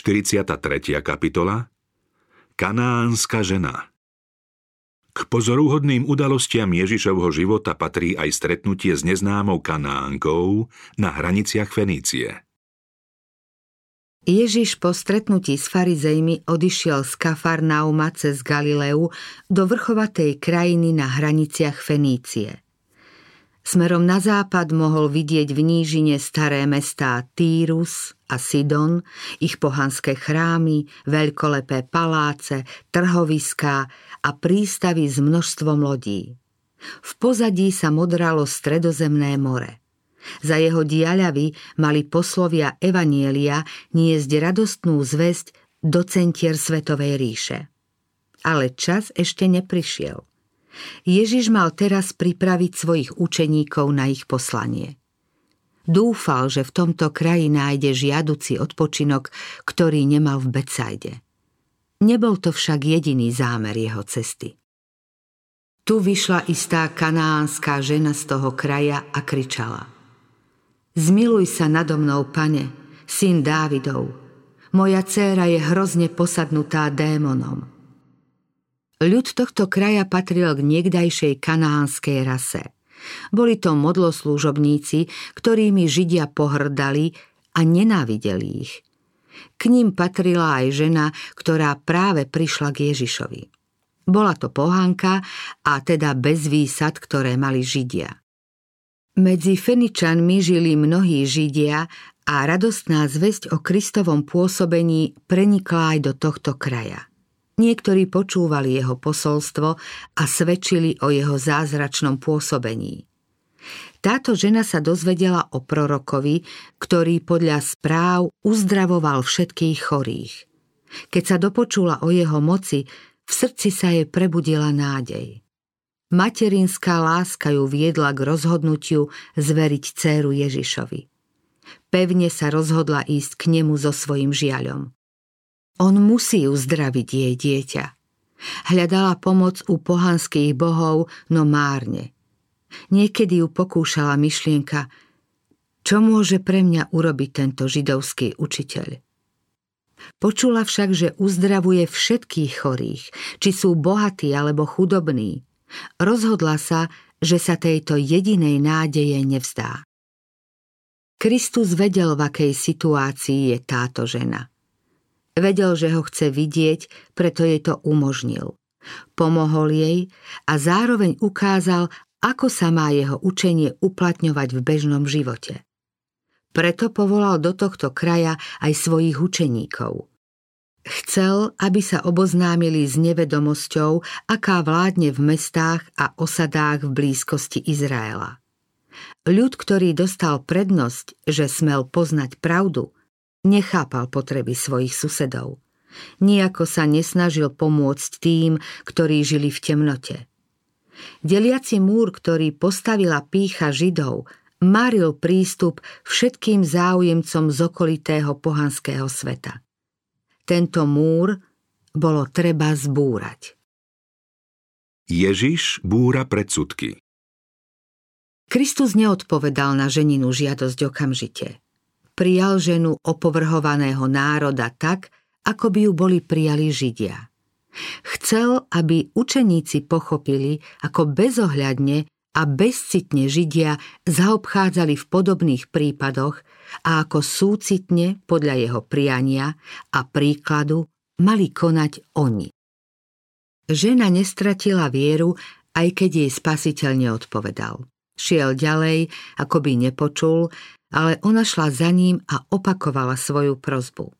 43. kapitola Kanánska žena K pozorúhodným udalostiam Ježišovho života patrí aj stretnutie s neznámou Kanánkou na hraniciach Fenície. Ježiš po stretnutí s farizejmi odišiel z Kafarnauma cez Galileu do vrchovatej krajiny na hraniciach Fenície – Smerom na západ mohol vidieť v nížine staré mestá Týrus a Sidon, ich pohanské chrámy, veľkolepé paláce, trhoviská a prístavy s množstvom lodí. V pozadí sa modralo stredozemné more. Za jeho diaľavy mali poslovia Evanielia niesť radostnú zväzť do centier Svetovej ríše. Ale čas ešte neprišiel. Ježiš mal teraz pripraviť svojich učeníkov na ich poslanie. Dúfal, že v tomto kraji nájde žiaduci odpočinok, ktorý nemal v Becajde. Nebol to však jediný zámer jeho cesty. Tu vyšla istá kanánska žena z toho kraja a kričala. Zmiluj sa nado mnou, pane, syn Dávidov. Moja dcéra je hrozne posadnutá démonom. Ľud tohto kraja patril k niekdajšej kanánskej rase. Boli to modloslúžobníci, ktorými Židia pohrdali a nenávideli ich. K ním patrila aj žena, ktorá práve prišla k Ježišovi. Bola to pohanka a teda bez výsad, ktoré mali Židia. Medzi Feničanmi žili mnohí Židia a radostná zväzť o Kristovom pôsobení prenikla aj do tohto kraja. Niektorí počúvali jeho posolstvo a svedčili o jeho zázračnom pôsobení. Táto žena sa dozvedela o prorokovi, ktorý podľa správ uzdravoval všetkých chorých. Keď sa dopočula o jeho moci, v srdci sa jej prebudila nádej. Materinská láska ju viedla k rozhodnutiu zveriť dceru Ježišovi. Pevne sa rozhodla ísť k nemu so svojim žiaľom. On musí uzdraviť jej dieťa. Hľadala pomoc u pohanských bohov, no márne. Niekedy ju pokúšala myšlienka, čo môže pre mňa urobiť tento židovský učiteľ. Počula však, že uzdravuje všetkých chorých, či sú bohatí alebo chudobní. Rozhodla sa, že sa tejto jedinej nádeje nevzdá. Kristus vedel, v akej situácii je táto žena. Vedel, že ho chce vidieť, preto jej to umožnil. Pomohol jej a zároveň ukázal, ako sa má jeho učenie uplatňovať v bežnom živote. Preto povolal do tohto kraja aj svojich učeníkov. Chcel, aby sa oboznámili s nevedomosťou, aká vládne v mestách a osadách v blízkosti Izraela. Ľud, ktorý dostal prednosť, že smel poznať pravdu, Nechápal potreby svojich susedov. Nijako sa nesnažil pomôcť tým, ktorí žili v temnote. Deliaci múr, ktorý postavila pícha Židov, maril prístup všetkým záujemcom z okolitého pohanského sveta. Tento múr bolo treba zbúrať. Ježiš búra predsudky Kristus neodpovedal na ženinu žiadosť okamžite prijal ženu opovrhovaného národa tak, ako by ju boli prijali Židia. Chcel, aby učeníci pochopili, ako bezohľadne a bezcitne Židia zaobchádzali v podobných prípadoch a ako súcitne, podľa jeho priania a príkladu, mali konať oni. Žena nestratila vieru, aj keď jej spasiteľ neodpovedal. Šiel ďalej, ako by nepočul, ale ona šla za ním a opakovala svoju prozbu.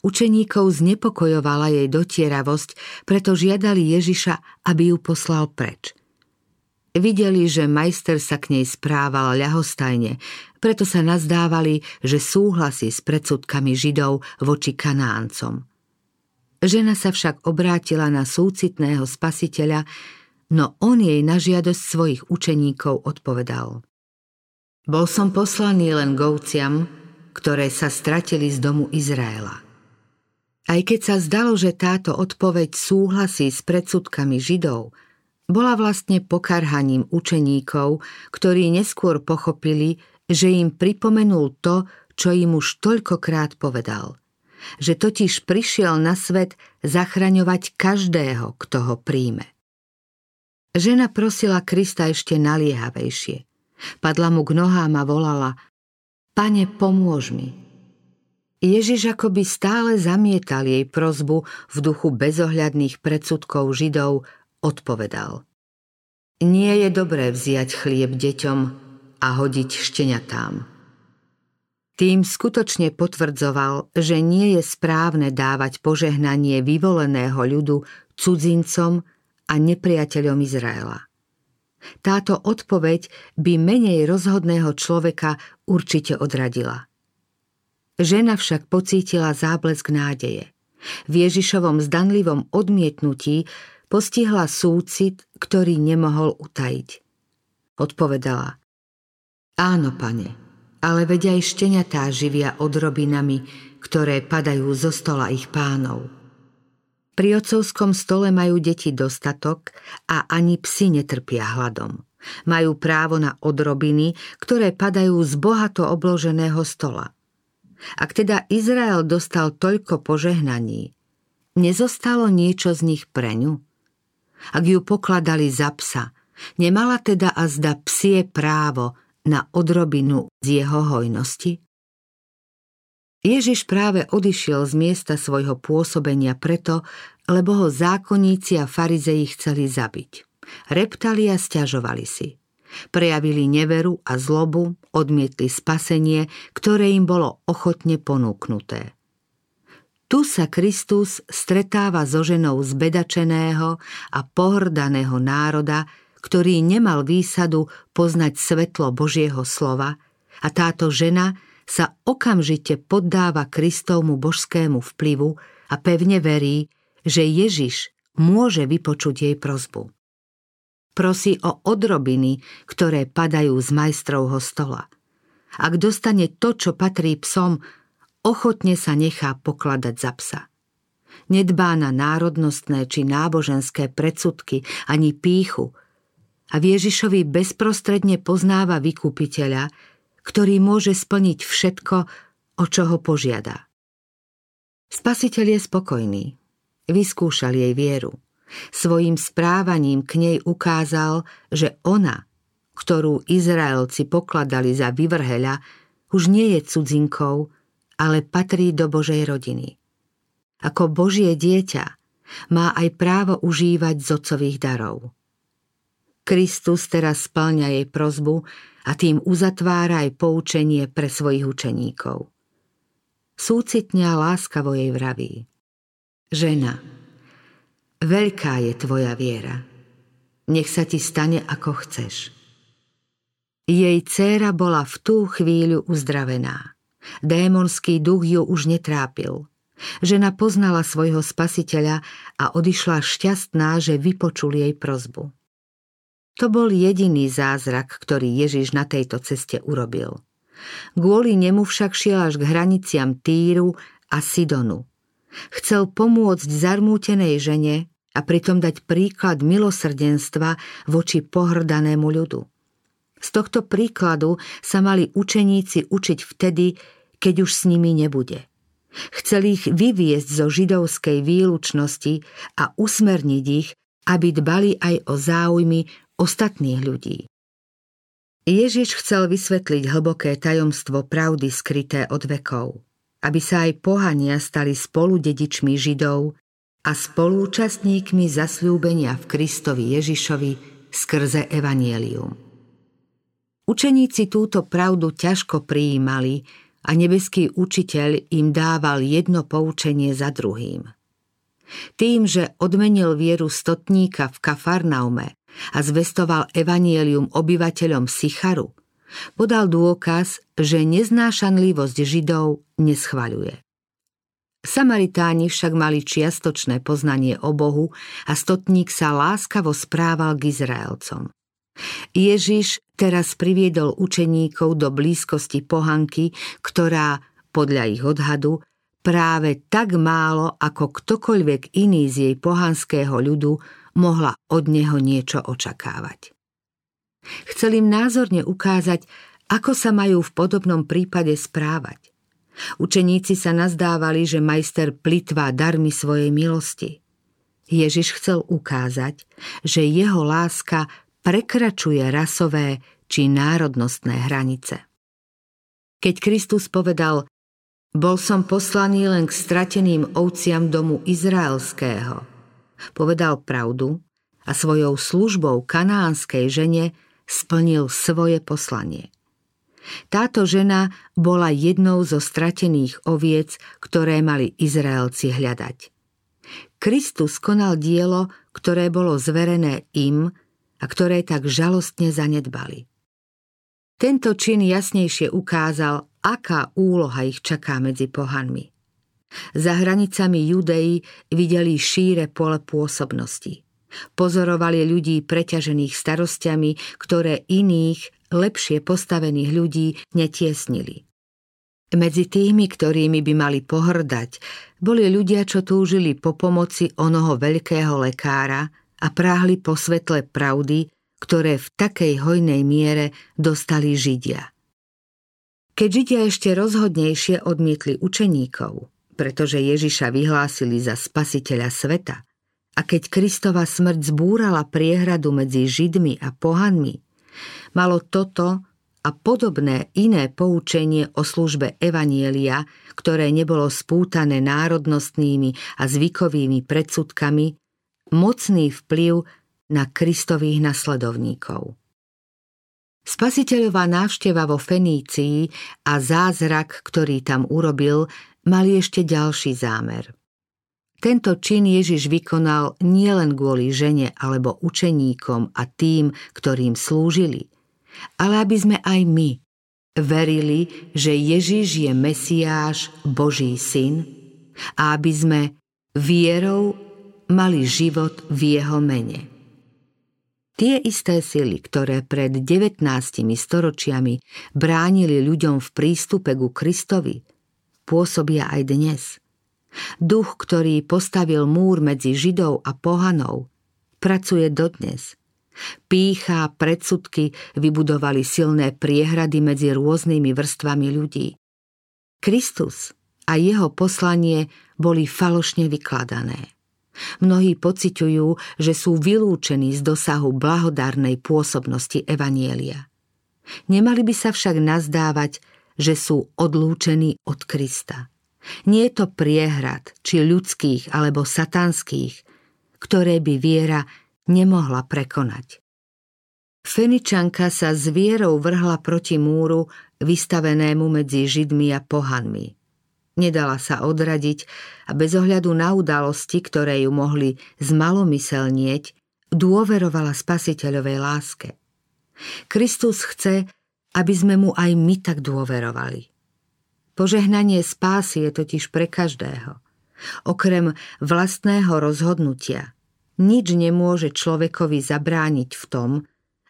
Učeníkov znepokojovala jej dotieravosť, preto žiadali Ježiša, aby ju poslal preč. Videli, že majster sa k nej správal ľahostajne, preto sa nazdávali, že súhlasí s predsudkami Židov voči Kanáncom. Žena sa však obrátila na súcitného spasiteľa, no on jej na žiadosť svojich učeníkov odpovedal. Bol som poslaný len govciam, ktoré sa stratili z domu Izraela. Aj keď sa zdalo, že táto odpoveď súhlasí s predsudkami Židov, bola vlastne pokarhaním učeníkov, ktorí neskôr pochopili, že im pripomenul to, čo im už toľkokrát povedal. že totiž prišiel na svet zachraňovať každého, kto ho príjme. Žena prosila Krista ešte naliehavejšie. Padla mu k nohám a volala Pane, pomôž mi. Ježiš akoby stále zamietal jej prozbu v duchu bezohľadných predsudkov Židov, odpovedal. Nie je dobré vziať chlieb deťom a hodiť šteniatám. Tým skutočne potvrdzoval, že nie je správne dávať požehnanie vyvoleného ľudu cudzincom a nepriateľom Izraela. Táto odpoveď by menej rozhodného človeka určite odradila. Žena však pocítila záblesk nádeje. V Ježišovom zdanlivom odmietnutí postihla súcit, ktorý nemohol utajiť. Odpovedala. Áno, pane, ale veď aj šteniatá živia odrobinami, ktoré padajú zo stola ich pánov. Pri otcovskom stole majú deti dostatok a ani psi netrpia hladom. Majú právo na odrobiny, ktoré padajú z bohato obloženého stola. Ak teda Izrael dostal toľko požehnaní, nezostalo niečo z nich pre ňu? Ak ju pokladali za psa, nemala teda a zda psie právo na odrobinu z jeho hojnosti? Ježiš práve odišiel z miesta svojho pôsobenia preto, lebo ho zákonníci a farizeji chceli zabiť. Reptali a stiažovali si. Prejavili neveru a zlobu, odmietli spasenie, ktoré im bolo ochotne ponúknuté. Tu sa Kristus stretáva so ženou zbedačeného a pohrdaného národa, ktorý nemal výsadu poznať svetlo Božieho slova a táto žena sa okamžite poddáva Kristovmu božskému vplyvu a pevne verí, že Ježiš môže vypočuť jej prozbu. Prosí o odrobiny, ktoré padajú z majstrovho stola. Ak dostane to, čo patrí psom, ochotne sa nechá pokladať za psa. Nedbá na národnostné či náboženské predsudky ani píchu a Ježišovi bezprostredne poznáva vykupiteľa, ktorý môže splniť všetko, o čo ho požiada. Spasiteľ je spokojný. Vyskúšal jej vieru. Svojím správaním k nej ukázal, že ona, ktorú Izraelci pokladali za vyvrheľa, už nie je cudzinkou, ale patrí do Božej rodiny. Ako Božie dieťa má aj právo užívať z darov. Kristus teraz splňa jej prozbu a tým uzatvára aj poučenie pre svojich učeníkov. Súcitne a láskavo jej vraví. Žena, veľká je tvoja viera. Nech sa ti stane, ako chceš. Jej dcéra bola v tú chvíľu uzdravená. Démonský duch ju už netrápil. Žena poznala svojho spasiteľa a odišla šťastná, že vypočul jej prozbu. To bol jediný zázrak, ktorý Ježiš na tejto ceste urobil. Kvôli nemu však šiel až k hraniciam Týru a Sidonu. Chcel pomôcť zarmútenej žene a pritom dať príklad milosrdenstva voči pohrdanému ľudu. Z tohto príkladu sa mali učeníci učiť vtedy, keď už s nimi nebude. Chcel ich vyviesť zo židovskej výlučnosti a usmerniť ich, aby dbali aj o záujmy ostatných ľudí. Ježiš chcel vysvetliť hlboké tajomstvo pravdy skryté od vekov, aby sa aj pohania stali spolu dedičmi Židov a spolúčastníkmi zasľúbenia v Kristovi Ježišovi skrze Evanielium. Učeníci túto pravdu ťažko prijímali a nebeský učiteľ im dával jedno poučenie za druhým. Tým, že odmenil vieru stotníka v Kafarnaume a zvestoval evanielium obyvateľom Sicharu, podal dôkaz, že neznášanlivosť Židov neschvaľuje. Samaritáni však mali čiastočné poznanie o Bohu a stotník sa láskavo správal k Izraelcom. Ježiš teraz priviedol učeníkov do blízkosti pohanky, ktorá, podľa ich odhadu, práve tak málo ako ktokoľvek iný z jej pohanského ľudu mohla od neho niečo očakávať. Chcel im názorne ukázať, ako sa majú v podobnom prípade správať. Učeníci sa nazdávali, že majster plitvá darmi svojej milosti. Ježiš chcel ukázať, že jeho láska prekračuje rasové či národnostné hranice. Keď Kristus povedal, bol som poslaný len k strateným ovciam domu izraelského, povedal pravdu a svojou službou kanánskej žene splnil svoje poslanie. Táto žena bola jednou zo stratených oviec, ktoré mali Izraelci hľadať. Kristus konal dielo, ktoré bolo zverené im a ktoré tak žalostne zanedbali. Tento čin jasnejšie ukázal, aká úloha ich čaká medzi pohanmi. Za hranicami Judei videli šíre pole pôsobnosti. Pozorovali ľudí preťažených starostiami, ktoré iných, lepšie postavených ľudí netiesnili. Medzi tými, ktorými by mali pohrdať, boli ľudia, čo túžili po pomoci onoho veľkého lekára a práhli po svetle pravdy, ktoré v takej hojnej miere dostali Židia. Keď Židia ešte rozhodnejšie odmietli učeníkov, pretože Ježiša vyhlásili za spasiteľa sveta, a keď Kristova smrť zbúrala priehradu medzi Židmi a pohanmi, malo toto a podobné iné poučenie o službe Evanielia, ktoré nebolo spútané národnostnými a zvykovými predsudkami, mocný vplyv na Kristových nasledovníkov. Spasiteľová návšteva vo Fenícii a zázrak, ktorý tam urobil, mali ešte ďalší zámer – tento čin Ježiš vykonal nielen kvôli žene alebo učeníkom a tým, ktorým slúžili, ale aby sme aj my verili, že Ježiš je Mesiáš, Boží syn a aby sme vierou mali život v jeho mene. Tie isté sily, ktoré pred 19 storočiami bránili ľuďom v prístupe ku Kristovi, pôsobia aj dnes – Duch, ktorý postavil múr medzi Židov a pohanou, pracuje dodnes. Pícha predsudky vybudovali silné priehrady medzi rôznymi vrstvami ľudí. Kristus a jeho poslanie boli falošne vykladané. Mnohí pociťujú, že sú vylúčení z dosahu blahodárnej pôsobnosti Evanielia. Nemali by sa však nazdávať, že sú odlúčení od Krista. Nie je to priehrad, či ľudských alebo satanských, ktoré by viera nemohla prekonať. Feničanka sa s vierou vrhla proti múru, vystavenému medzi Židmi a pohanmi. Nedala sa odradiť a bez ohľadu na udalosti, ktoré ju mohli zmalomyselnieť, dôverovala spasiteľovej láske. Kristus chce, aby sme mu aj my tak dôverovali. Požehnanie spásy je totiž pre každého. Okrem vlastného rozhodnutia nič nemôže človekovi zabrániť v tom,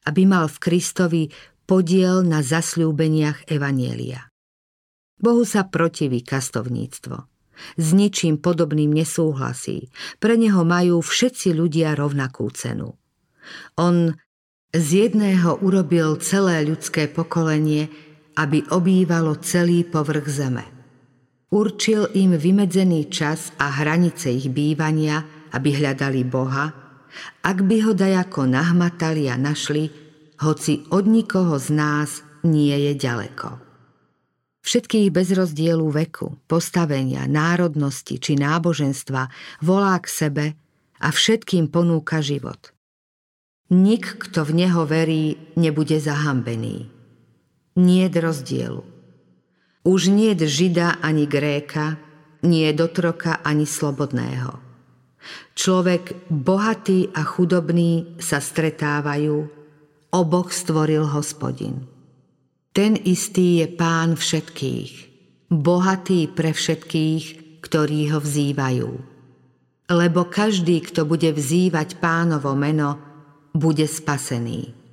aby mal v Kristovi podiel na zasľúbeniach Evanielia. Bohu sa protiví kastovníctvo. S ničím podobným nesúhlasí. Pre neho majú všetci ľudia rovnakú cenu. On z jedného urobil celé ľudské pokolenie aby obývalo celý povrch zeme. Určil im vymedzený čas a hranice ich bývania, aby hľadali Boha, ak by ho dajako nahmatali a našli, hoci od nikoho z nás nie je ďaleko. Všetkých bez rozdielu veku, postavenia, národnosti či náboženstva volá k sebe a všetkým ponúka život. Nik, kto v neho verí, nebude zahambený nie rozdielu. Už nie žida ani gréka, nie dotroka ani slobodného. Človek bohatý a chudobný sa stretávajú, oboch stvoril hospodin. Ten istý je pán všetkých, bohatý pre všetkých, ktorí ho vzývajú. Lebo každý, kto bude vzývať pánovo meno, bude spasený.